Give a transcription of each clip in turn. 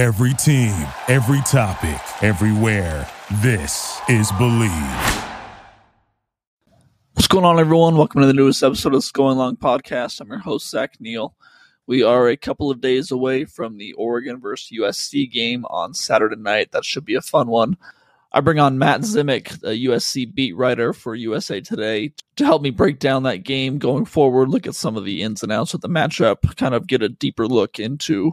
Every team, every topic, everywhere. This is Believe. What's going on, everyone? Welcome to the newest episode of the Going Long podcast. I'm your host, Zach Neel. We are a couple of days away from the Oregon versus USC game on Saturday night. That should be a fun one. I bring on Matt Zemek, a USC beat writer for USA Today, to help me break down that game going forward, look at some of the ins and outs of the matchup, kind of get a deeper look into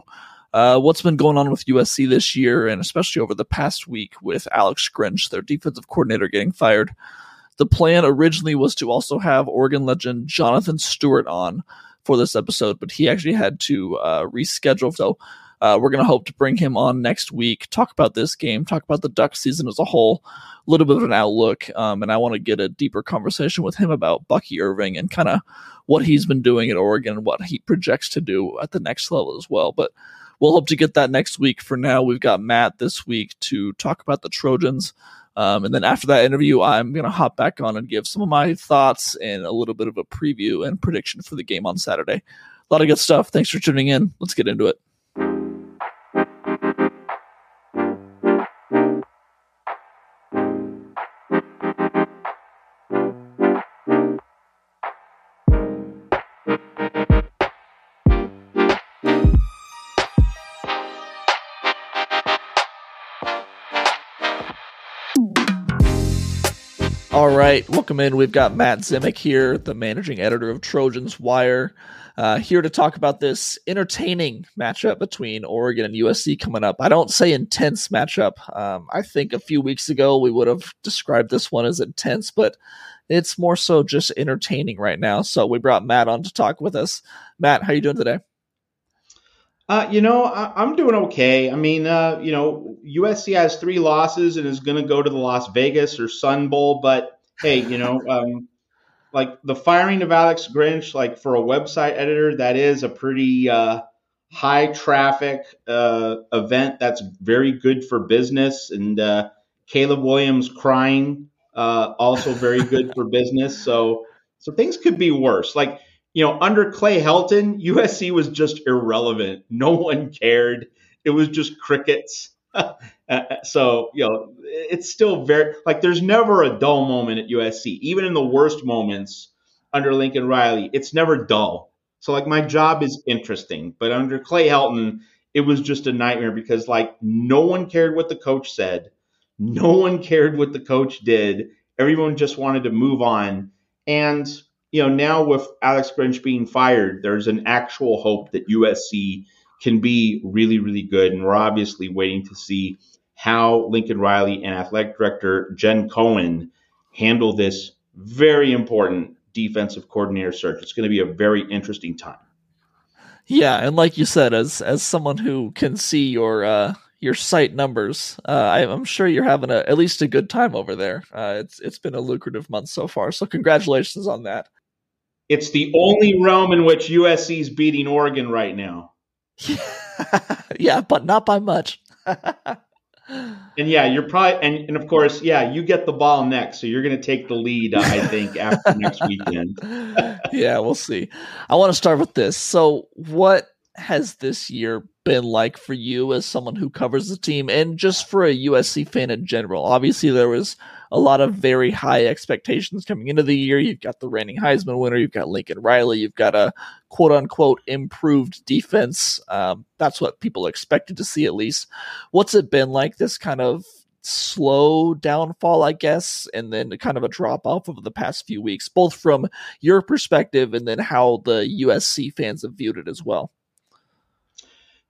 uh, what's been going on with USC this year, and especially over the past week with Alex Grinch, their defensive coordinator, getting fired. The plan originally was to also have Oregon legend Jonathan Stewart on for this episode, but he actually had to uh, reschedule. So uh, we're going to hope to bring him on next week, talk about this game, talk about the Duck season as a whole, a little bit of an outlook, um, and I want to get a deeper conversation with him about Bucky Irving and kind of what he's been doing at Oregon and what he projects to do at the next level as well. But we'll hope to get that next week. For now, we've got Matt this week to talk about the Trojans. Um, and then after that interview, I'm going to hop back on and give some of my thoughts and a little bit of a preview and prediction for the game on Saturday. A lot of good stuff. Thanks for tuning in. Let's get into it. All right, welcome in. We've got Matt Zemek here, the managing editor of Trojans Wire, uh, here to talk about this entertaining matchup between Oregon and USC coming up. I don't say intense matchup. Um, I think a few weeks ago we would have described this one as intense, but it's more so just entertaining right now. So we brought Matt on to talk with us. Matt, how you doing today? Uh, you know, I, am doing okay. I mean, uh, you know, USC has three losses and is going to go to the Las Vegas or Sun Bowl. But hey, you know, um, like the firing of Alex Grinch, like for a website editor, that is a pretty uh, high traffic uh, event. That's very good for business. And uh, Caleb Williams crying, uh, also very good for business. So, so things could be worse. Like you know, under Clay Helton, USC was just irrelevant. No one cared. It was just crickets. Uh, so, you know, it's still very, like, there's never a dull moment at USC. Even in the worst moments under Lincoln Riley, it's never dull. So, like, my job is interesting. But under Clay Helton, it was just a nightmare because, like, no one cared what the coach said. No one cared what the coach did. Everyone just wanted to move on. And you know, now with Alex Grinch being fired, there's an actual hope that USC can be really, really good. And we're obviously waiting to see how Lincoln Riley and athletic director Jen Cohen handle this very important defensive coordinator search. It's going to be a very interesting time. Yeah, and like you said, as as someone who can see your uh, your site numbers, uh, I, am sure you're having a, at least a good time over there. Uh, it's it's been a lucrative month so far, so congratulations on that. It's the only realm in which USC is beating Oregon right now. yeah, but not by much. and yeah, you're probably and, and of course, yeah, you get the ball next, so you're going to take the lead. I think after next weekend. yeah, we'll see. I want to start with this. So, what has this year been like for you as someone who covers the team and just for a USC fan in general? Obviously, there was a lot of very high expectations coming into the year. You've got the reigning Heisman winner, you've got Lincoln Riley, you've got a quote unquote improved defense. Um, that's what people expected to see at least. What's it been like this kind of slow downfall, I guess, and then kind of a drop off over the past few weeks, both from your perspective and then how the USC fans have viewed it as well?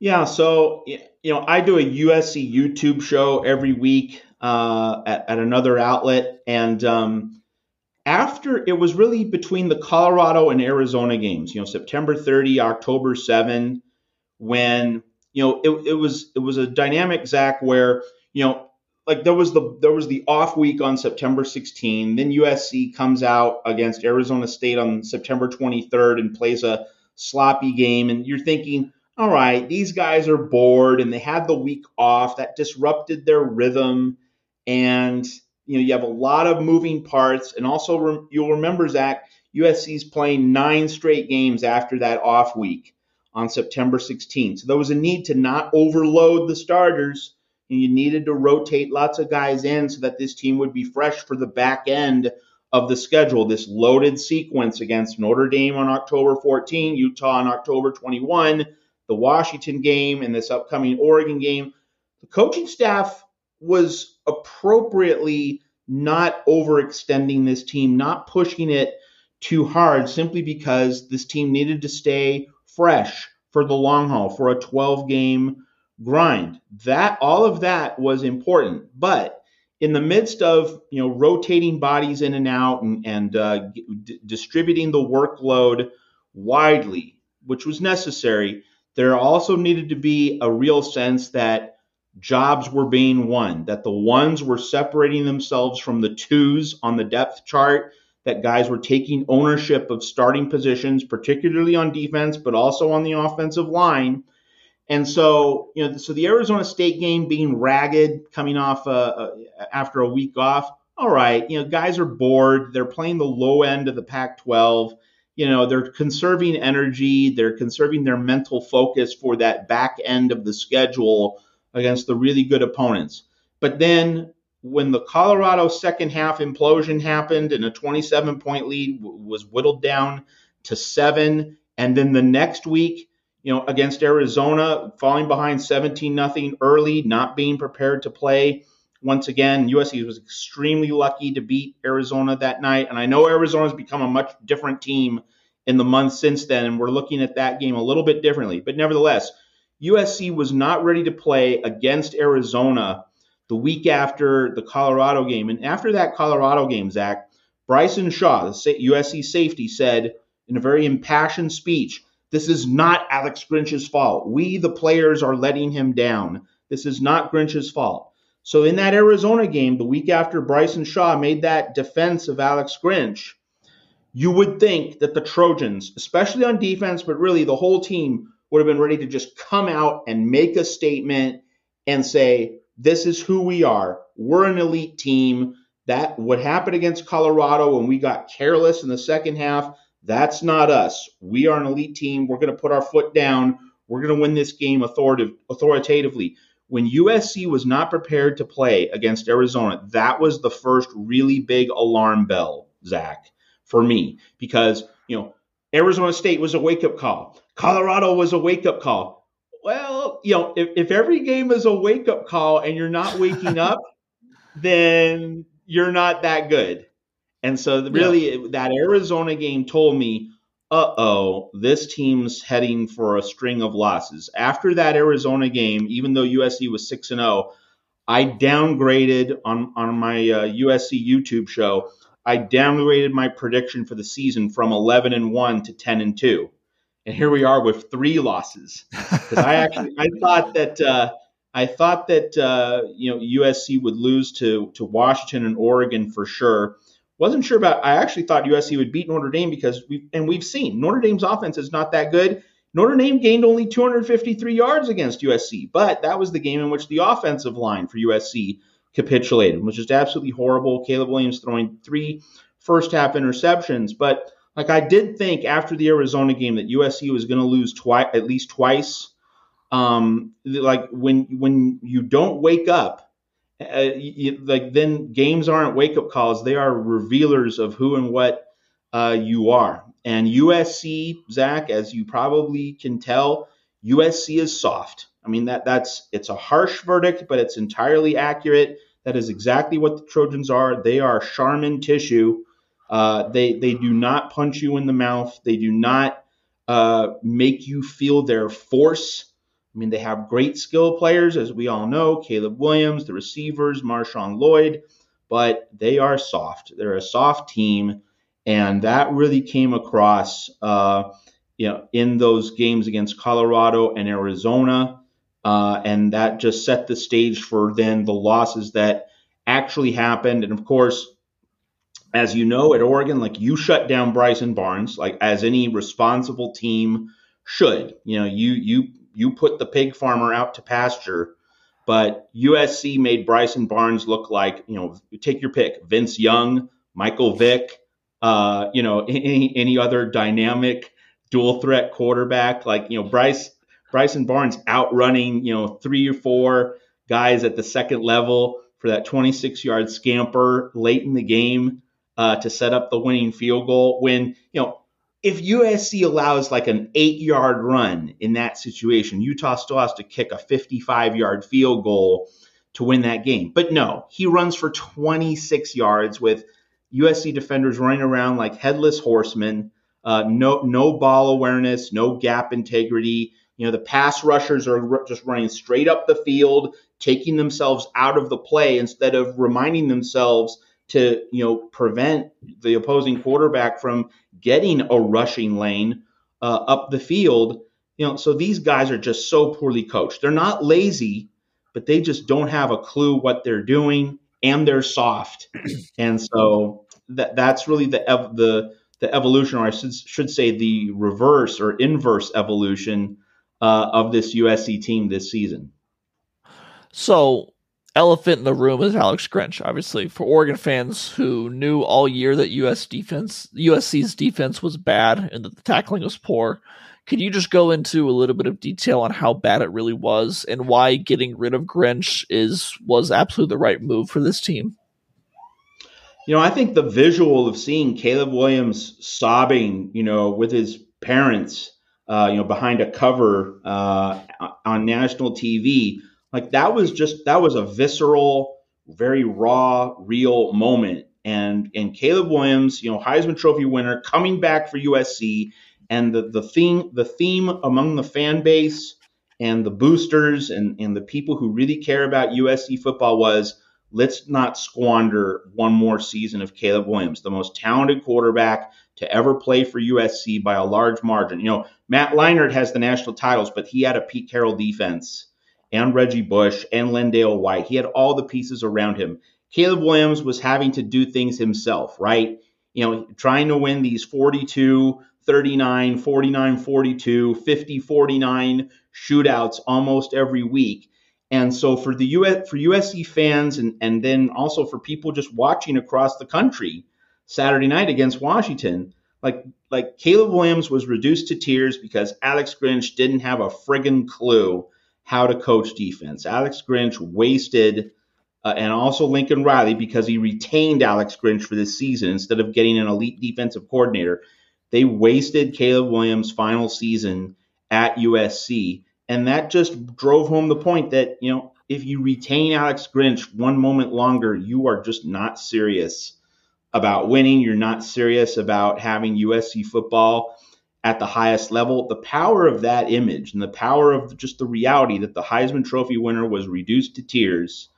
Yeah, so you know, I do a USC YouTube show every week uh, at, at, another outlet. And um, after it was really between the Colorado and Arizona games, you know, September 30, October 7, when you know it, it was it was a dynamic Zach where you know like there was the there was the off week on September 16. Then USC comes out against Arizona State on September 23rd and plays a sloppy game, and you're thinking all right, these guys are bored and they had the week off. That disrupted their rhythm and you know you have a lot of moving parts. And also you'll remember Zach, USC's playing nine straight games after that off week on September 16th. So there was a need to not overload the starters, and you needed to rotate lots of guys in so that this team would be fresh for the back end of the schedule. This loaded sequence against Notre Dame on October 14, Utah on October 21, the Washington game, and this upcoming Oregon game. The coaching staff was appropriately not overextending this team, not pushing it too hard simply because this team needed to stay fresh for the long haul, for a 12 game grind. That all of that was important, but in the midst of you know rotating bodies in and out and, and uh, d- distributing the workload widely, which was necessary, there also needed to be a real sense that jobs were being won, that the ones were separating themselves from the twos on the depth chart, that guys were taking ownership of starting positions, particularly on defense, but also on the offensive line. And so, you know, so the Arizona State game being ragged, coming off uh, uh, after a week off. All right, you know, guys are bored. They're playing the low end of the Pac-12. You know, they're conserving energy. They're conserving their mental focus for that back end of the schedule against the really good opponents. But then when the Colorado second half implosion happened and a 27 point lead w- was whittled down to seven, and then the next week, you know, against Arizona, falling behind 17 nothing early, not being prepared to play. Once again, USC was extremely lucky to beat Arizona that night, and I know Arizona's become a much different team in the months since then, and we're looking at that game a little bit differently. But nevertheless, USC was not ready to play against Arizona the week after the Colorado game. And after that Colorado game, Zach, Bryson Shaw, the USC safety, said in a very impassioned speech, This is not Alex Grinch's fault. We, the players, are letting him down. This is not Grinch's fault. So in that Arizona game, the week after Bryson Shaw made that defense of Alex Grinch, you would think that the Trojans, especially on defense, but really the whole team, would have been ready to just come out and make a statement and say, this is who we are. We're an elite team. That what happened against Colorado when we got careless in the second half, that's not us. We are an elite team. We're going to put our foot down. We're going to win this game authoritative, authoritatively. When USC was not prepared to play against Arizona, that was the first really big alarm bell, Zach, for me, because, you know, Arizona State was a wake up call. Colorado was a wake up call. Well, you know, if, if every game is a wake up call and you're not waking up, then you're not that good. And so, really, yeah. that Arizona game told me, uh oh, this team's heading for a string of losses. After that Arizona game, even though USC was 6 and 0, I downgraded on, on my uh, USC YouTube show. I downgraded my prediction for the season from 11 and 1 to 10 and 2 and here we are with three losses. Because I actually I thought that uh, I thought that uh, you know USC would lose to to Washington and Oregon for sure. Wasn't sure about. I actually thought USC would beat Notre Dame because we and we've seen Notre Dame's offense is not that good. Notre Dame gained only 253 yards against USC, but that was the game in which the offensive line for USC capitulated, which is absolutely horrible. Caleb Williams throwing three first half interceptions, but like I did think after the Arizona game that USC was going to lose twice, at least twice. Um, like when when you don't wake up, uh, you, like then games aren't wake up calls; they are revealers of who and what uh, you are. And USC, Zach, as you probably can tell, USC is soft. I mean that that's it's a harsh verdict, but it's entirely accurate. That is exactly what the Trojans are. They are Charmin tissue uh, they they do not punch you in the mouth. They do not uh, make you feel their force. I mean, they have great skill players, as we all know, Caleb Williams, the receivers, Marshawn Lloyd, but they are soft. They're a soft team, and that really came across, uh, you know, in those games against Colorado and Arizona, uh, and that just set the stage for then the losses that actually happened. And of course, as you know, at Oregon, like you shut down Bryson Barnes, like as any responsible team should. You know, you you you put the pig farmer out to pasture, but USC made Bryson Barnes look like you know, take your pick, Vince Young, Michael Vick, uh, you know, any any other dynamic dual threat quarterback. Like you know, Bryce Bryson Barnes outrunning you know three or four guys at the second level for that 26 yard scamper late in the game uh, to set up the winning field goal. When you know if USC allows like an eight yard run in that situation, Utah still has to kick a 55 yard field goal to win that game. But no, he runs for 26 yards with USC defenders running around like headless horsemen. Uh, no, no ball awareness, no gap integrity. You know, the pass rushers are just running straight up the field, taking themselves out of the play instead of reminding themselves to, you know, prevent the opposing quarterback from getting a rushing lane uh, up the field. You know, so these guys are just so poorly coached. They're not lazy, but they just don't have a clue what they're doing, and they're soft. and so that that's really the ev- the the evolution, or I should, should say the reverse or inverse evolution uh, of this USC team this season. So, elephant in the room is Alex Grinch. Obviously, for Oregon fans who knew all year that US defense, USC's defense was bad and that the tackling was poor, could you just go into a little bit of detail on how bad it really was and why getting rid of Grinch is was absolutely the right move for this team? You know, I think the visual of seeing Caleb Williams sobbing, you know, with his parents, uh, you know, behind a cover uh, on national TV, like that was just that was a visceral, very raw, real moment. And and Caleb Williams, you know, Heisman Trophy winner, coming back for USC and the, the theme the theme among the fan base and the boosters and, and the people who really care about USC football was let's not squander one more season of Caleb Williams, the most talented quarterback to ever play for USC by a large margin. You know, Matt Leinart has the national titles, but he had a Pete Carroll defense and Reggie Bush and LenDale White. He had all the pieces around him. Caleb Williams was having to do things himself, right? You know, trying to win these 42 39, 49, 42, 50, 49 shootouts almost every week. And so for the US, for USC fans and, and then also for people just watching across the country Saturday night against Washington, like like Caleb Williams was reduced to tears because Alex Grinch didn't have a friggin' clue how to coach defense. Alex Grinch wasted uh, and also Lincoln Riley because he retained Alex Grinch for this season instead of getting an elite defensive coordinator. They wasted Caleb Williams' final season at USC. And that just drove home the point that, you know, if you retain Alex Grinch one moment longer, you are just not serious about winning. You're not serious about having USC football at the highest level. The power of that image and the power of just the reality that the Heisman Trophy winner was reduced to tears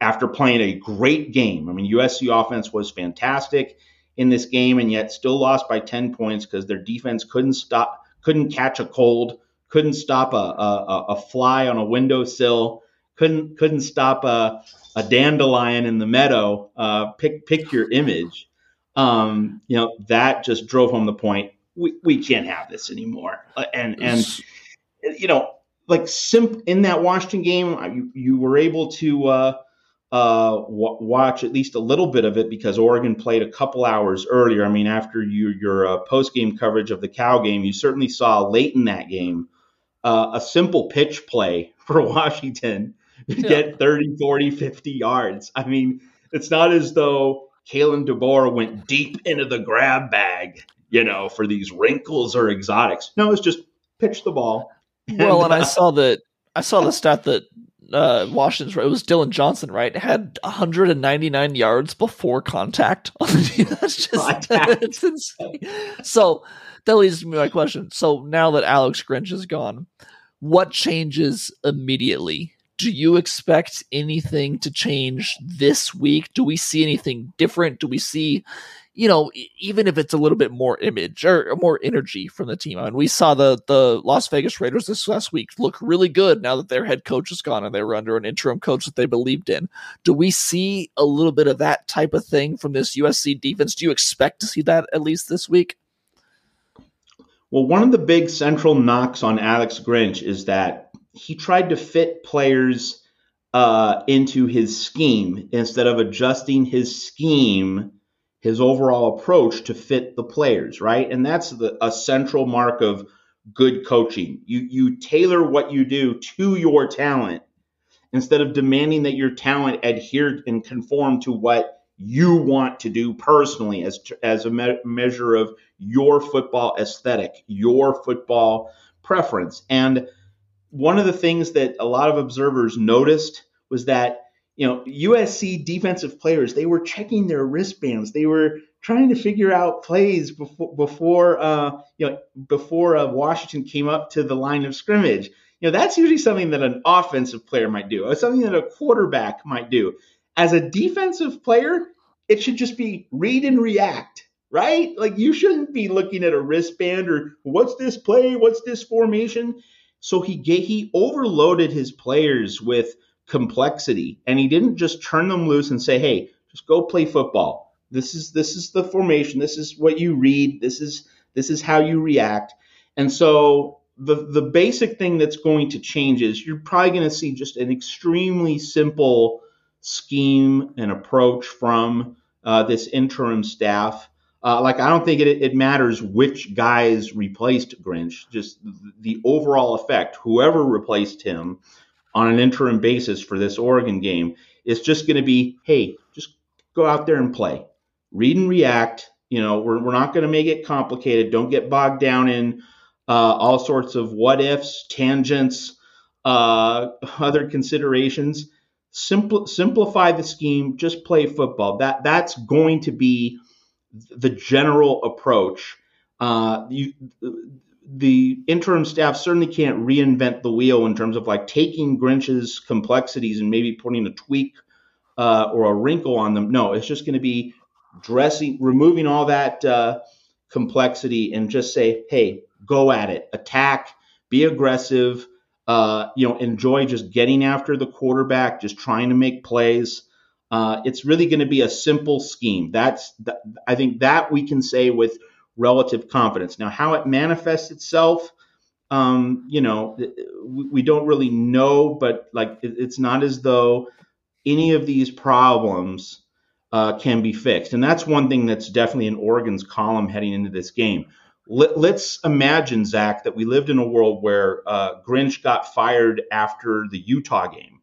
after playing a great game. I mean, USC offense was fantastic in this game and yet still lost by 10 points because their defense couldn't stop, couldn't catch a cold, couldn't stop a, a, a fly on a windowsill, couldn't couldn't stop a, a dandelion in the meadow. Uh, pick pick your image. Um, you know that just drove home the point. We, we can't have this anymore. Uh, and and you know like simp in that Washington game, you, you were able to uh, uh, w- watch at least a little bit of it because Oregon played a couple hours earlier. I mean, after you, your uh, post game coverage of the Cal game, you certainly saw late in that game uh, a simple pitch play for Washington to yeah. get 30, 40, 50 yards. I mean, it's not as though Kalen DeBoer went deep into the grab bag, you know, for these wrinkles or exotics. No, it's just pitch the ball. Well, and, and I uh, saw that I saw the stat that uh, Washington's it was Dillon Johnson, right? Had 199 yards before contact on the team. That's just that's insane. So that leads me to my question. So now that Alex Grinch is gone, what changes immediately? Do you expect anything to change this week? Do we see anything different? Do we see you know, even if it's a little bit more image or more energy from the team. I mean, we saw the the Las Vegas Raiders this last week look really good now that their head coach is gone and they were under an interim coach that they believed in. Do we see a little bit of that type of thing from this USC defense? Do you expect to see that at least this week? Well, one of the big central knocks on Alex Grinch is that he tried to fit players uh, into his scheme instead of adjusting his scheme his overall approach to fit the players, right? And that's the, a central mark of good coaching. You you tailor what you do to your talent instead of demanding that your talent adhere and conform to what you want to do personally as as a me- measure of your football aesthetic, your football preference. And one of the things that a lot of observers noticed was that you know, USC defensive players, they were checking their wristbands. They were trying to figure out plays before, before uh, you know, before uh, Washington came up to the line of scrimmage. You know, that's usually something that an offensive player might do. It's something that a quarterback might do. As a defensive player, it should just be read and react, right? Like you shouldn't be looking at a wristband or what's this play, what's this formation. So he he overloaded his players with complexity. And he didn't just turn them loose and say hey just go play football. This is this is the formation. This is what you read. This is this is how you react. And so the the basic thing that's going to change is you're probably going to see just an extremely simple scheme and approach from uh, this interim staff. Uh, like I don't think it, it matters which guys replaced Grinch, just the overall effect. Whoever replaced him on an interim basis for this Oregon game is just going to be, hey, just go out there and play, read and react. You know, we're, we're not going to make it complicated. Don't get bogged down in uh, all sorts of what ifs, tangents, uh, other considerations. Simple, simplify the scheme. Just play football. That that's going to be the general approach. Uh, you, the interim staff certainly can't reinvent the wheel in terms of like taking Grinch's complexities and maybe putting a tweak uh, or a wrinkle on them. No, it's just going to be dressing, removing all that uh, complexity and just say, hey, go at it, attack, be aggressive. Uh, you know, enjoy just getting after the quarterback, just trying to make plays. Uh, it's really going to be a simple scheme. That's, I think that we can say with relative confidence. Now, how it manifests itself, um, you know, we, don't really know, but like it's not as though any of these problems uh, can be fixed. And that's one thing that's definitely in Oregon's column heading into this game. Let, us imagine, Zach, that we lived in a world where uh, Grinch got fired after the Utah game,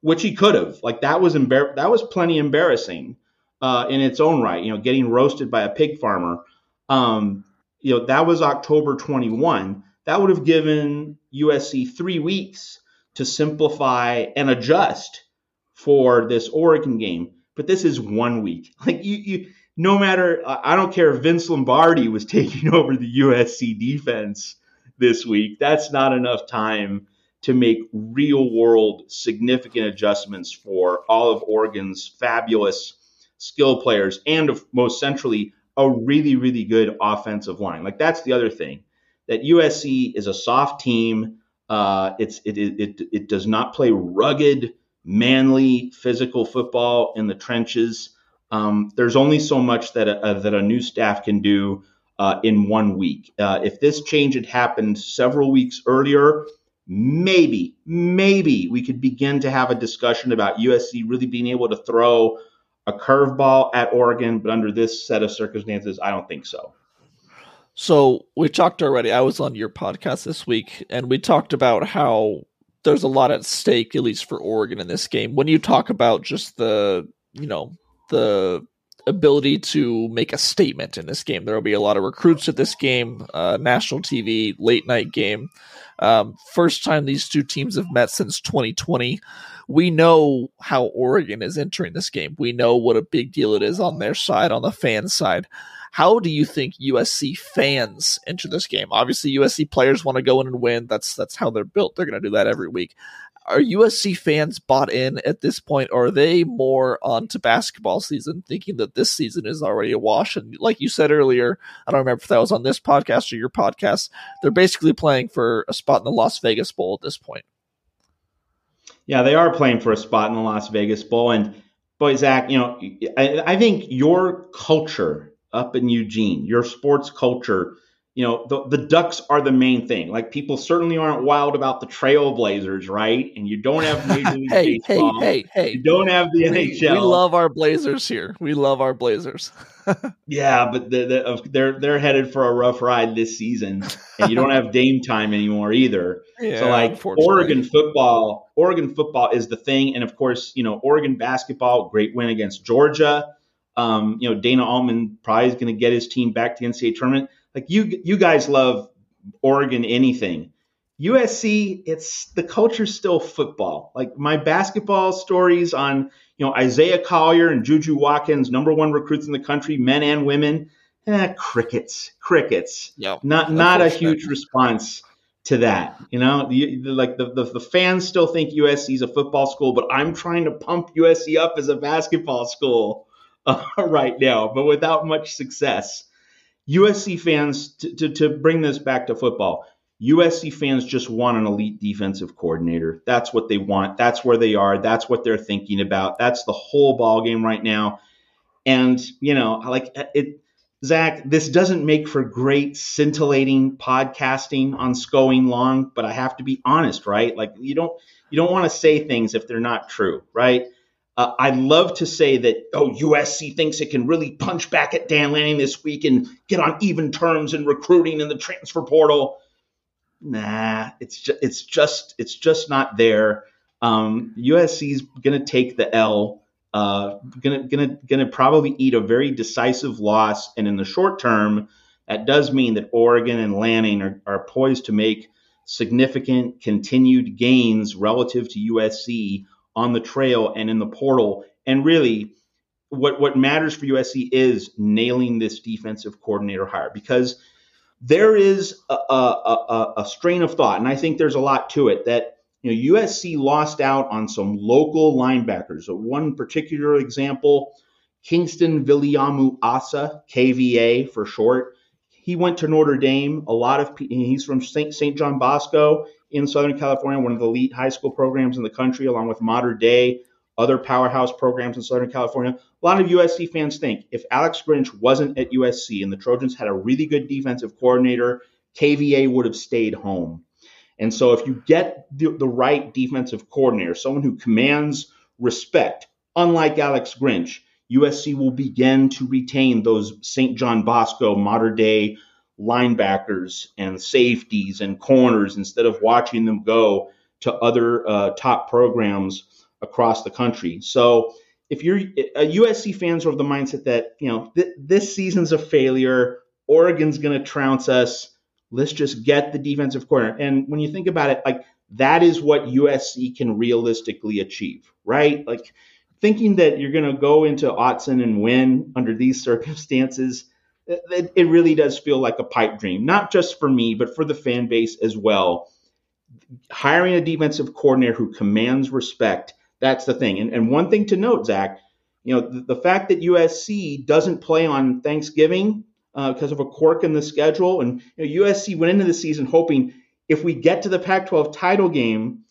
which he could have. Like that was embar- that was plenty embarrassing uh, in its own right. You know, getting roasted by a pig farmer um, you know, that was October 21. That would have given USC three weeks to simplify and adjust for this Oregon game. But this is one week. Like you, you no matter, I don't care if Vince Lombardi was taking over the USC defense this week. That's not enough time to make real world significant adjustments for all of Oregon's fabulous skill players and most centrally a really, really good offensive line. Like that's the other thing that USC is a soft team. Uh, it's it, it it does not play rugged, manly, physical football in the trenches. Um, there's only so much that a, that a new staff can do uh, in one week. Uh, if this change had happened several weeks earlier, maybe maybe we could begin to have a discussion about USC really being able to throw a curveball at Oregon, but under this set of circumstances, I don't think so. So we talked already. I was on your podcast this week, and we talked about how there's a lot at stake, at least for Oregon in this game. When you talk about just the, you know, the ability to make a statement in this game, there will be a lot of recruits at this game, uh, national TV, late night game. Um, first time these two teams have met since 2020. We know how Oregon is entering this game. We know what a big deal it is on their side, on the fan side. How do you think USC fans enter this game? Obviously, USC players want to go in and win. That's that's how they're built. They're going to do that every week. Are USC fans bought in at this point, or are they more onto basketball season, thinking that this season is already a wash? And like you said earlier, I don't remember if that was on this podcast or your podcast. They're basically playing for a spot in the Las Vegas Bowl at this point. Yeah, they are playing for a spot in the Las Vegas Bowl. And boy, Zach, you know, I, I think your culture up in Eugene, your sports culture you know, the, the Ducks are the main thing. Like people certainly aren't wild about the Trailblazers, right? And you don't have Major League hey, Baseball. Hey, hey, hey. You don't have the we, NHL. We love our Blazers here. We love our Blazers. yeah, but they're, they're they're headed for a rough ride this season, and you don't have Dame time anymore either. Yeah, so like Oregon football, Oregon football is the thing, and of course, you know Oregon basketball, great win against Georgia. Um, you know Dana Altman probably is going to get his team back to the NCAA tournament. Like you, you guys love Oregon anything. USC, it's the culture's still football. Like my basketball stories on, you know, Isaiah Collier and Juju Watkins, number one recruits in the country, men and women. Eh, crickets, crickets. Yeah, not not a huge response to that. You know, the, the, like the, the the fans still think USC is a football school, but I'm trying to pump USC up as a basketball school uh, right now, but without much success. USC fans, to, to, bring this back to football, USC fans just want an elite defensive coordinator. That's what they want. That's where they are. That's what they're thinking about. That's the whole ball game right now. And you know, like uh, it, Zach, this doesn't make for great scintillating podcasting on Going Long, but I have to be honest, right? Like you don't you don't want to say things if they're not true, right? Uh, I'd love to say that, oh, USC thinks it can really punch back at Dan Lanning this week and get on even terms in recruiting in the transfer portal. Nah, it's just it's just it's just not there. Um, USC's gonna take the L. Uh, gonna gonna gonna probably eat a very decisive loss, and in the short term, that does mean that Oregon and Lanning are, are poised to make significant continued gains relative to USC on the trail and in the portal. And really, what what matters for USC is nailing this defensive coordinator hire because there is a, a, a, a, strain of thought, and I think there's a lot to it that you know USC lost out on some local linebackers. One particular example, Kingston Viliamu Asa, KVA for short. He went to Notre Dame. A lot of he's from. St. John Bosco in Southern California, one of the elite high school programs in the country, along with Mater Dei other powerhouse programs in Southern California. A lot of USC fans think if Alex Grinch wasn't at USC and the Trojans had a really good defensive coordinator, KVA would have stayed home. And so if you get the, the right defensive coordinator, someone who commands respect, unlike Alex Grinch, USC will begin to retain those St. John Bosco, Mater Dei linebackers and safeties and corners instead of watching them go to other uh, top programs across the country. So if you're uh, USC fans are of the mindset that you know th- this season's a failure, Oregon's going to trounce us. Let's just get the defensive corner. And when you think about it, like that is what USC can realistically achieve, right? Like thinking that you're going to go into Autzen and win under these circumstances it, it really does feel like a pipe dream, not just for me, but for the fan base as well. Hiring a defensive coordinator who commands respect, that's the thing. And, and one thing to note, Zach, you know, the, the fact that USC doesn't play on Thanksgiving uh, because of a quirk in the schedule, and you know, USC went into the season hoping if we get to the Pac 12 title game,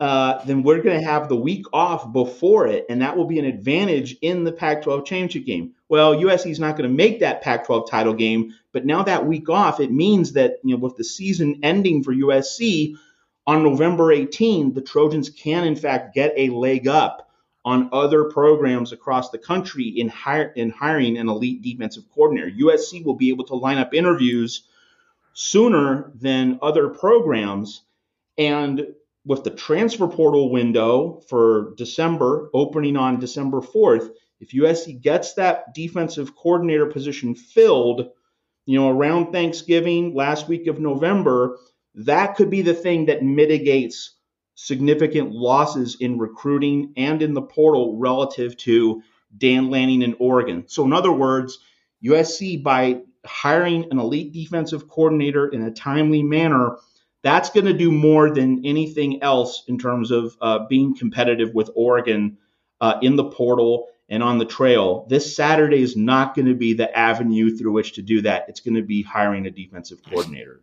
uh, then we're going to have the week off before it, and that will be an advantage in the Pac 12 championship game. Well, USC is not going to make that Pac 12 title game, but now that week off, it means that, you know, with the season ending for USC on November 18, the Trojans can, in fact, get a leg up on other programs across the country in, hire, in hiring an elite defensive coordinator. USC will be able to line up interviews sooner than other programs. And with the transfer portal window for December opening on December 4th, if USC gets that defensive coordinator position filled, you know, around Thanksgiving, last week of November, that could be the thing that mitigates significant losses in recruiting and in the portal relative to Dan Lanning in Oregon. So, in other words, USC, by hiring an elite defensive coordinator in a timely manner, that's going to do more than anything else in terms of uh, being competitive with Oregon uh, in the portal and on the trail. This Saturday is not going to be the avenue through which to do that. It's going to be hiring a defensive coordinator.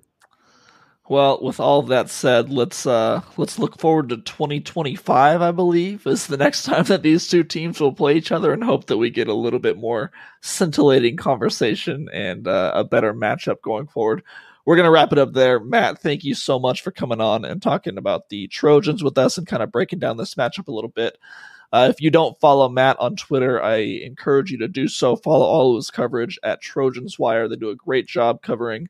Well, with all that said, let's uh, let's look forward to 2025. I believe is the next time that these two teams will play each other, and hope that we get a little bit more scintillating conversation and uh, a better matchup going forward. We're gonna wrap it up there, Matt. Thank you so much for coming on and talking about the Trojans with us and kind of breaking down this matchup a little bit. Uh, if you don't follow Matt on Twitter, I encourage you to do so. Follow all of his coverage at Trojans Wire. They do a great job covering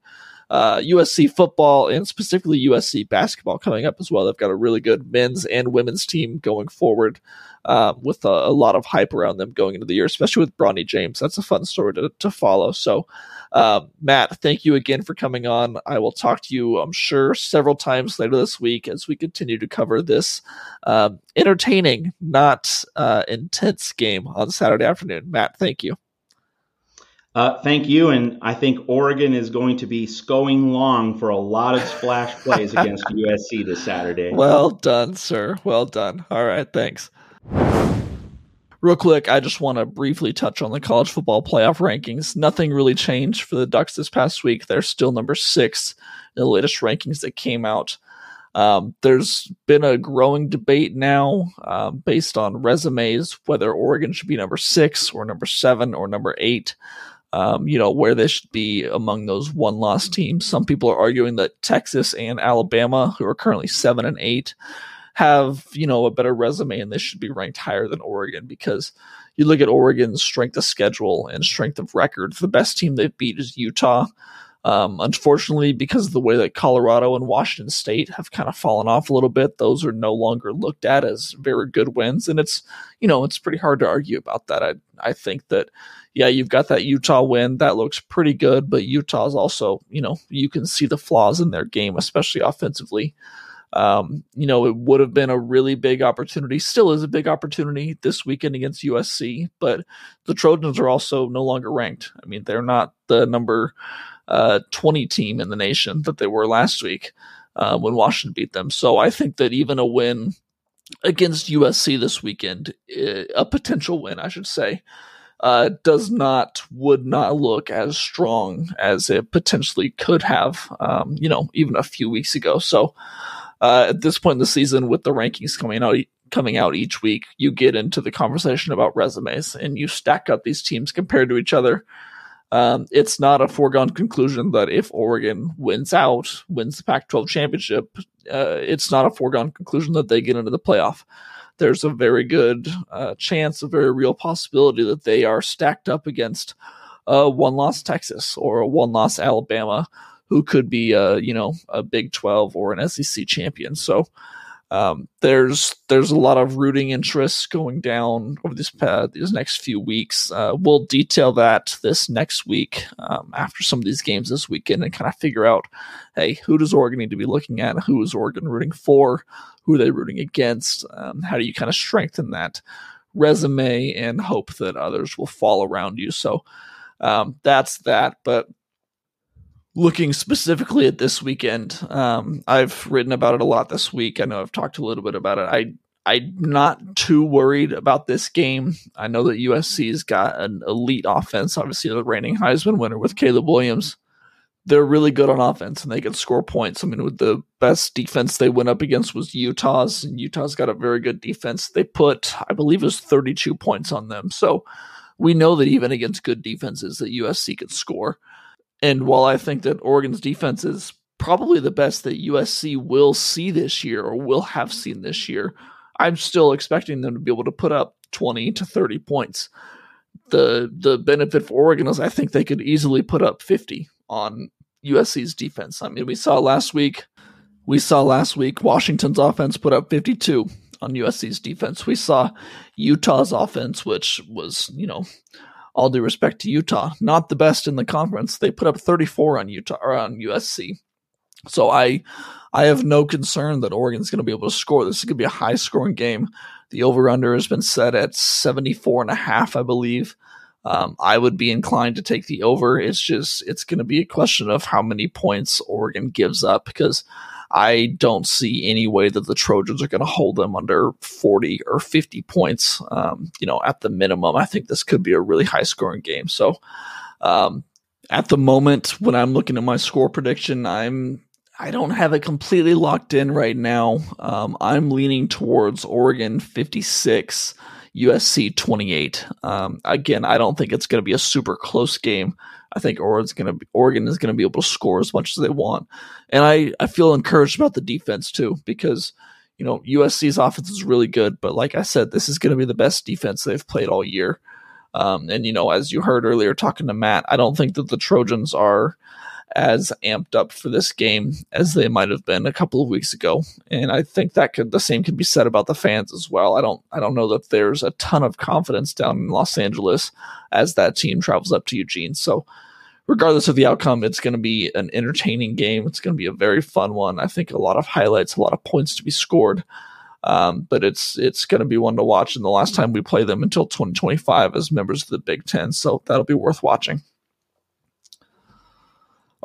uh, USC football and specifically USC basketball coming up as well. They've got a really good men's and women's team going forward um, with a, a, lot of hype around them going into the year, especially with Bronny James. That's a fun story to, to follow. So, um, Matt, thank you again for coming on. I will talk to you, I'm sure, several times later this week as we continue to cover this um, entertaining, not uh, intense game on Saturday afternoon. Matt, thank you. Uh, thank you, and I think Oregon is going to be going long for a lot of splash plays against USC this Saturday. Well done, sir. Well done. All right, thanks. Real quick, I just want to briefly touch on the college football playoff rankings. Nothing really changed for the Ducks this past week. They're still number six in the latest rankings that came out. Um, there's been a growing debate now um, based on resumes whether Oregon should be number six or number seven or number eight um, you know, where they should be among those one loss teams. Some people are arguing that Texas and Alabama, who are currently seven and eight, have, you know, a better resume and they should be ranked higher than Oregon because you look at Oregon's strength of schedule and strength of record. The best team they've beat is Utah. Um, unfortunately, because of the way that Colorado and Washington State have kind of fallen off a little bit, those are no longer looked at as very good wins, and it's you know it's pretty hard to argue about that. I I think that yeah, you've got that Utah win that looks pretty good, but Utah's also you know you can see the flaws in their game, especially offensively. Um, you know, it would have been a really big opportunity, still is a big opportunity this weekend against USC, but the Trojans are also no longer ranked. I mean, they're not the number uh, 20 team in the nation that they were last week uh, when Washington beat them. So I think that even a win against USC this weekend, uh, a potential win, I should say, uh, does not would not look as strong as it potentially could have, um, you know, even a few weeks ago. So uh, at this point in the season, with the rankings coming out coming out each week, you get into the conversation about resumes and you stack up these teams compared to each other. Um, it's not a foregone conclusion that if Oregon wins out, wins the Pac 12 championship, uh, it's not a foregone conclusion that they get into the playoff. There's a very good uh, chance, a very real possibility that they are stacked up against a one loss Texas or a one loss Alabama, who could be, a, you know, a Big 12 or an SEC champion. So, um, there's there's a lot of rooting interests going down over this uh, these next few weeks. Uh, we'll detail that this next week um, after some of these games this weekend and kind of figure out, hey, who does Oregon need to be looking at? Who is Oregon rooting for? Who are they rooting against? Um, how do you kind of strengthen that resume and hope that others will fall around you? So um, that's that. But looking specifically at this weekend, um, I've written about it a lot this week. I know I've talked a little bit about it. I I'm not too worried about this game. I know that USC's got an elite offense. Obviously, the reigning Heisman winner with Caleb Williams. They're really good on offense and they can score points. I mean, with the best defense they went up against was Utah's, and Utah's got a very good defense. They put, I believe, it was 32 points on them. So we know that even against good defenses, that USC can score. And while I think that Oregon's defense is probably the best that USC will see this year or will have seen this year, I'm still expecting them to be able to put up 20 to 30 points. The the benefit for Oregon is I think they could easily put up 50 on USC's defense. I mean, we saw last week we saw last week Washington's offense put up 52 on USC's defense. We saw Utah's offense which was, you know, all due respect to Utah, not the best in the conference. They put up 34 on Utah or on USC. So I I have no concern that Oregon's going to be able to score. This is going to be a high scoring game. The over under has been set at 74 and a half, I believe. Um, I would be inclined to take the over. It's just it's going to be a question of how many points Oregon gives up because I don't see any way that the Trojans are going to hold them under 40 or 50 points. Um, you know, at the minimum, I think this could be a really high scoring game. So, um, at the moment, when I'm looking at my score prediction, I'm I don't have it completely locked in right now. Um, I'm leaning towards Oregon 56, USC 28. Um, again, I don't think it's going to be a super close game. I think Oregon's going to be, Oregon is going to be able to score as much as they want, and I I feel encouraged about the defense too because you know USC's offense is really good, but like I said, this is going to be the best defense they've played all year. Um, and you know, as you heard earlier talking to Matt, I don't think that the Trojans are as amped up for this game as they might have been a couple of weeks ago. And I think that could the same can be said about the fans as well. I don't I don't know that there's a ton of confidence down in Los Angeles as that team travels up to Eugene. So regardless of the outcome, it's going to be an entertaining game. It's going to be a very fun one. I think a lot of highlights, a lot of points to be scored. Um, but it's it's going to be one to watch. And the last time we play them until 2025 as members of the Big Ten, so that'll be worth watching.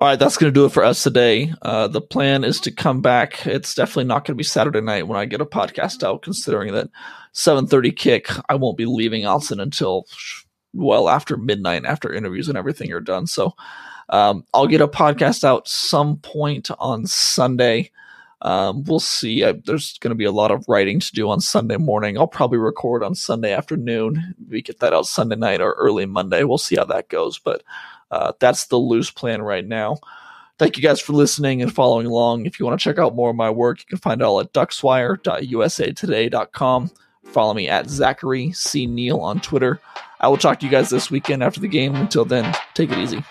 All right, that's going to do it for us today. Uh, the plan is to come back. It's definitely not going to be Saturday night when I get a podcast out, considering that 7:30 kick. I won't be leaving Autzen until well after midnight, after interviews and everything are done. So um, I'll get a podcast out some point on Sunday. Um, we'll see. I, there's going to be a lot of writing to do on Sunday morning. I'll probably record on Sunday afternoon. We get that out Sunday night or early Monday. We'll see how that goes. But uh, that's the loose plan right now. Thank you guys for listening and following along. If you want to check out more of my work, you can find it all at duckswire.usatoday.com. Follow me at Zachary C. Neel on Twitter. I will talk to you guys this weekend after the game. Until then, take it easy.